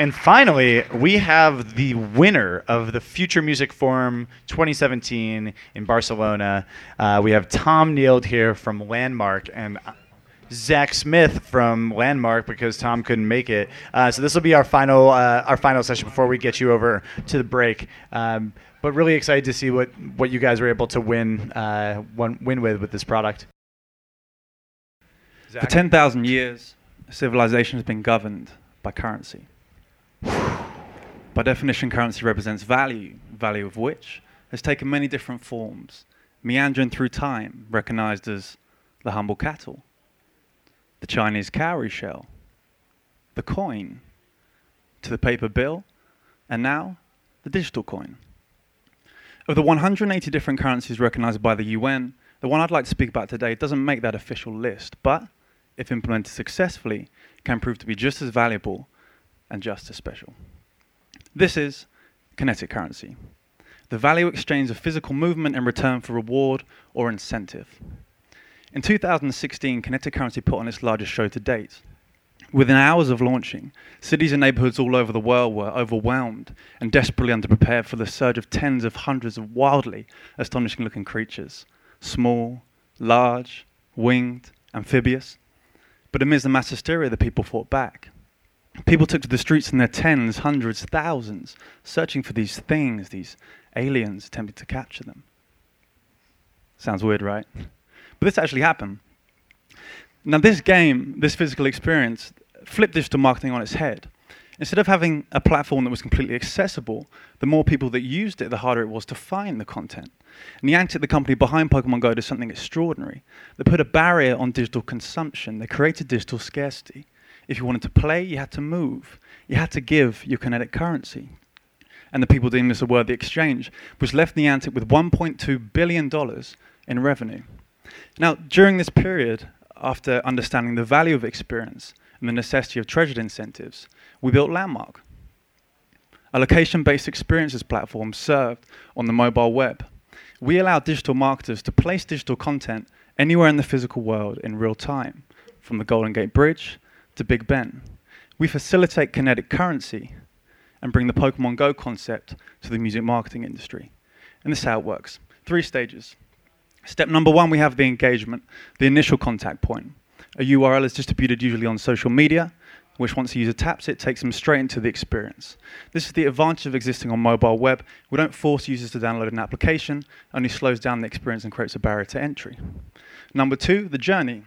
And finally, we have the winner of the Future Music Forum 2017 in Barcelona. Uh, we have Tom Neild here from Landmark and Zach Smith from Landmark because Tom couldn't make it. Uh, so this will be our final uh, our final session before we get you over to the break. Um, but really excited to see what, what you guys were able to win uh, win, win with with this product. For 10,000 years, civilization has been governed by currency. By definition, currency represents value, value of which has taken many different forms, meandering through time, recognized as the humble cattle, the Chinese cowrie shell, the coin, to the paper bill, and now the digital coin. Of the 180 different currencies recognized by the UN, the one I'd like to speak about today doesn't make that official list, but if implemented successfully, can prove to be just as valuable and just as special. This is kinetic currency, the value exchange of physical movement in return for reward or incentive. In 2016, kinetic currency put on its largest show to date. Within hours of launching, cities and neighborhoods all over the world were overwhelmed and desperately underprepared for the surge of tens of hundreds of wildly astonishing looking creatures small, large, winged, amphibious, but amidst the mass hysteria, the people fought back. People took to the streets in their tens, hundreds, thousands, searching for these things, these aliens, attempting to capture them. Sounds weird, right? But this actually happened. Now, this game, this physical experience, flipped digital marketing on its head. Instead of having a platform that was completely accessible, the more people that used it, the harder it was to find the content. Niantic, the company behind Pokemon Go, did something extraordinary. They put a barrier on digital consumption. They created digital scarcity. If you wanted to play, you had to move. You had to give your kinetic currency. And the people deemed this a worthy exchange, which left Niantic with $1.2 billion in revenue. Now, during this period, after understanding the value of experience and the necessity of treasured incentives, we built Landmark, a location based experiences platform served on the mobile web. We allow digital marketers to place digital content anywhere in the physical world in real time, from the Golden Gate Bridge to Big Ben. We facilitate kinetic currency and bring the Pokemon Go concept to the music marketing industry. And this is how it works three stages. Step number one, we have the engagement, the initial contact point. A URL is distributed usually on social media, which once a user taps it, takes them straight into the experience. This is the advantage of existing on mobile web. We don't force users to download an application, only slows down the experience and creates a barrier to entry. Number two, the journey.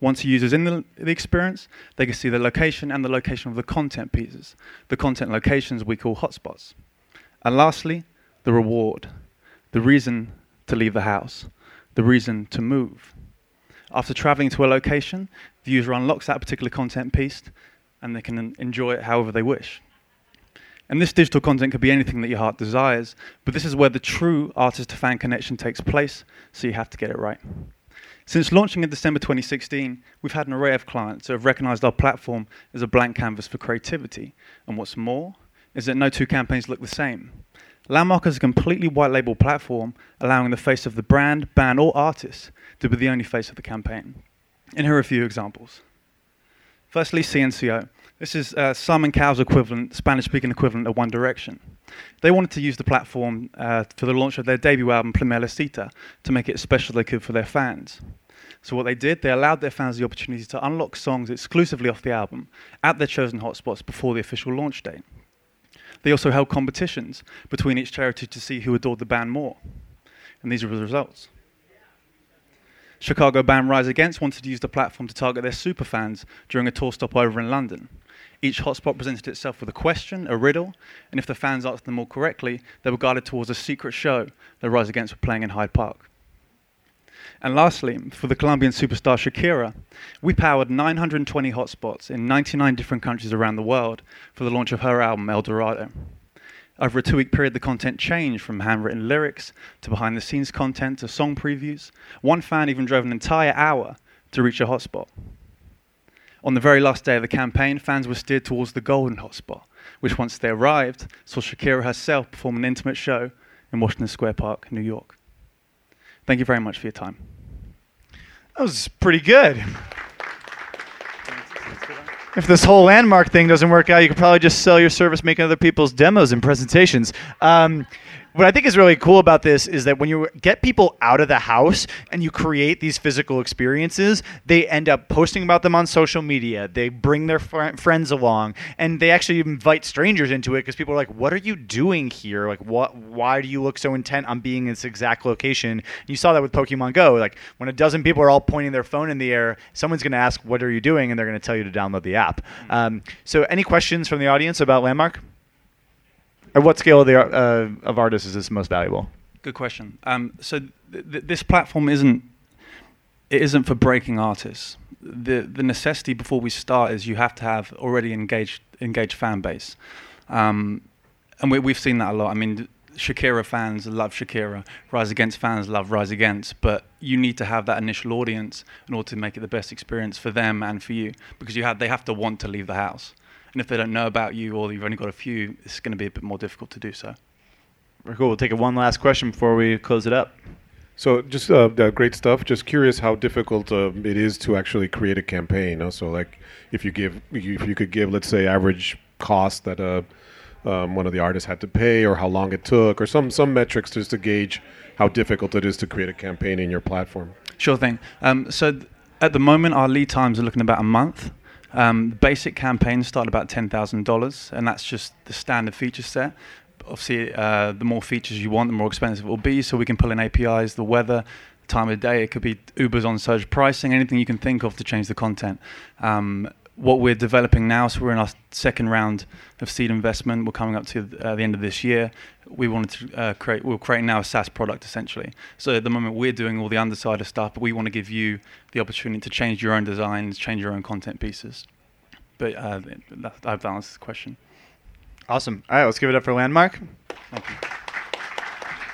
Once a user's in the, the, experience, they can see the location and the location of the content pieces. The content locations we call hotspots. And lastly, the reward, the reason to leave the house, the reason to move. After traveling to a location, the user unlocks that particular content piece and they can enjoy it however they wish. And this digital content could be anything that your heart desires, but this is where the true artist to fan connection takes place, so you have to get it right. Since launching in December 2016, we've had an array of clients who have recognized our platform as a blank canvas for creativity. And what's more, is that no two campaigns look the same. Landmark is a completely white label platform, allowing the face of the brand, band, or artist to be the only face of the campaign. And here are a few examples. Firstly, CNCO. This is uh, Simon Cowell's equivalent, Spanish-speaking equivalent of One Direction. They wanted to use the platform uh, for the launch of their debut album, Primera Cita, to make it as special as they could for their fans. So what they did, they allowed their fans the opportunity to unlock songs exclusively off the album at their chosen hotspots before the official launch date. They also held competitions between each charity to see who adored the band more. And these were the results. Chicago band Rise Against wanted to use the platform to target their superfans during a tour stopover in London. Each hotspot presented itself with a question, a riddle, and if the fans answered them all correctly, they were guided towards a secret show that Rise Against were playing in Hyde Park. And lastly, for the Colombian superstar Shakira, we powered 920 hotspots in 99 different countries around the world for the launch of her album El Dorado. Over a two week period, the content changed from handwritten lyrics to behind the scenes content to song previews. One fan even drove an entire hour to reach a hotspot. On the very last day of the campaign, fans were steered towards the golden hotspot, which once they arrived, saw Shakira herself perform an intimate show in Washington Square Park, New York. Thank you very much for your time. That was pretty good. if this whole landmark thing doesn't work out, you could probably just sell your service making other people's demos and presentations. Um, what I think is really cool about this is that when you get people out of the house and you create these physical experiences, they end up posting about them on social media. They bring their fr- friends along, and they actually invite strangers into it because people are like, "What are you doing here? Like, what? Why do you look so intent on being in this exact location?" You saw that with Pokemon Go. Like, when a dozen people are all pointing their phone in the air, someone's going to ask, "What are you doing?" and they're going to tell you to download the app. Um, so, any questions from the audience about Landmark? At what scale of the uh, of artists is this most valuable? Good question. Um, so th- th- this platform isn't it isn't for breaking artists. The the necessity before we start is you have to have already engaged engaged fan base, um, and we, we've seen that a lot. I mean, Shakira fans love Shakira, Rise Against fans love Rise Against, but you need to have that initial audience in order to make it the best experience for them and for you, because you have they have to want to leave the house. And if they don't know about you or you've only got a few, it's going to be a bit more difficult to do so. Very cool. We'll take one last question before we close it up. So just uh, great stuff. Just curious how difficult uh, it is to actually create a campaign. Also, like if you give, if you could give, let's say, average cost that uh, um, one of the artists had to pay, or how long it took, or some some metrics just to gauge how difficult it is to create a campaign in your platform. Sure thing. Um, so th- at the moment, our lead times are looking about a month. Um, the basic campaigns start about ten thousand dollars, and that's just the standard feature set. Obviously, uh, the more features you want, the more expensive it will be. So we can pull in APIs, the weather, time of day. It could be Uber's on surge pricing, anything you can think of to change the content. Um, what we're developing now, so we're in our second round of seed investment. We're coming up to uh, the end of this year. We wanted to uh, create, we're creating now a SaaS product essentially. So at the moment, we're doing all the underside of stuff, but we want to give you the opportunity to change your own designs, change your own content pieces. But uh, that, I've answered the question. Awesome. All right, let's give it up for Landmark. Thank you.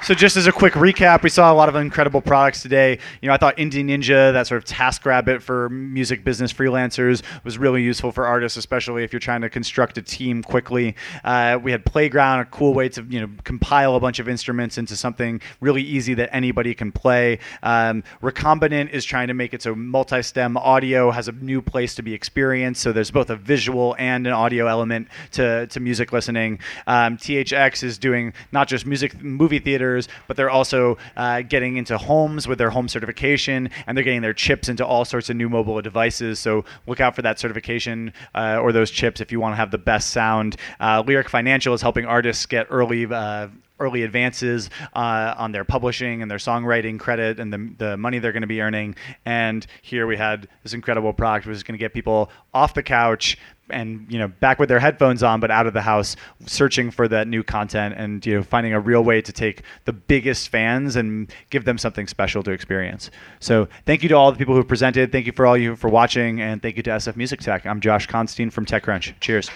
So just as a quick recap, we saw a lot of incredible products today. You know, I thought Indie Ninja, that sort of TaskRabbit for music business freelancers, was really useful for artists, especially if you're trying to construct a team quickly. Uh, we had Playground, a cool way to you know compile a bunch of instruments into something really easy that anybody can play. Um, Recombinant is trying to make it so multi-stem audio has a new place to be experienced. So there's both a visual and an audio element to to music listening. Um, THX is doing not just music movie theater but they're also uh, getting into homes with their home certification, and they're getting their chips into all sorts of new mobile devices. So look out for that certification uh, or those chips if you want to have the best sound. Uh, Lyric Financial is helping artists get early uh, early advances uh, on their publishing and their songwriting credit and the, the money they're going to be earning. And here we had this incredible product which is going to get people off the couch and you know back with their headphones on but out of the house searching for that new content and you know finding a real way to take the biggest fans and give them something special to experience. So thank you to all the people who presented. Thank you for all you for watching and thank you to sf music tech. I'm josh Constine from techcrunch. Cheers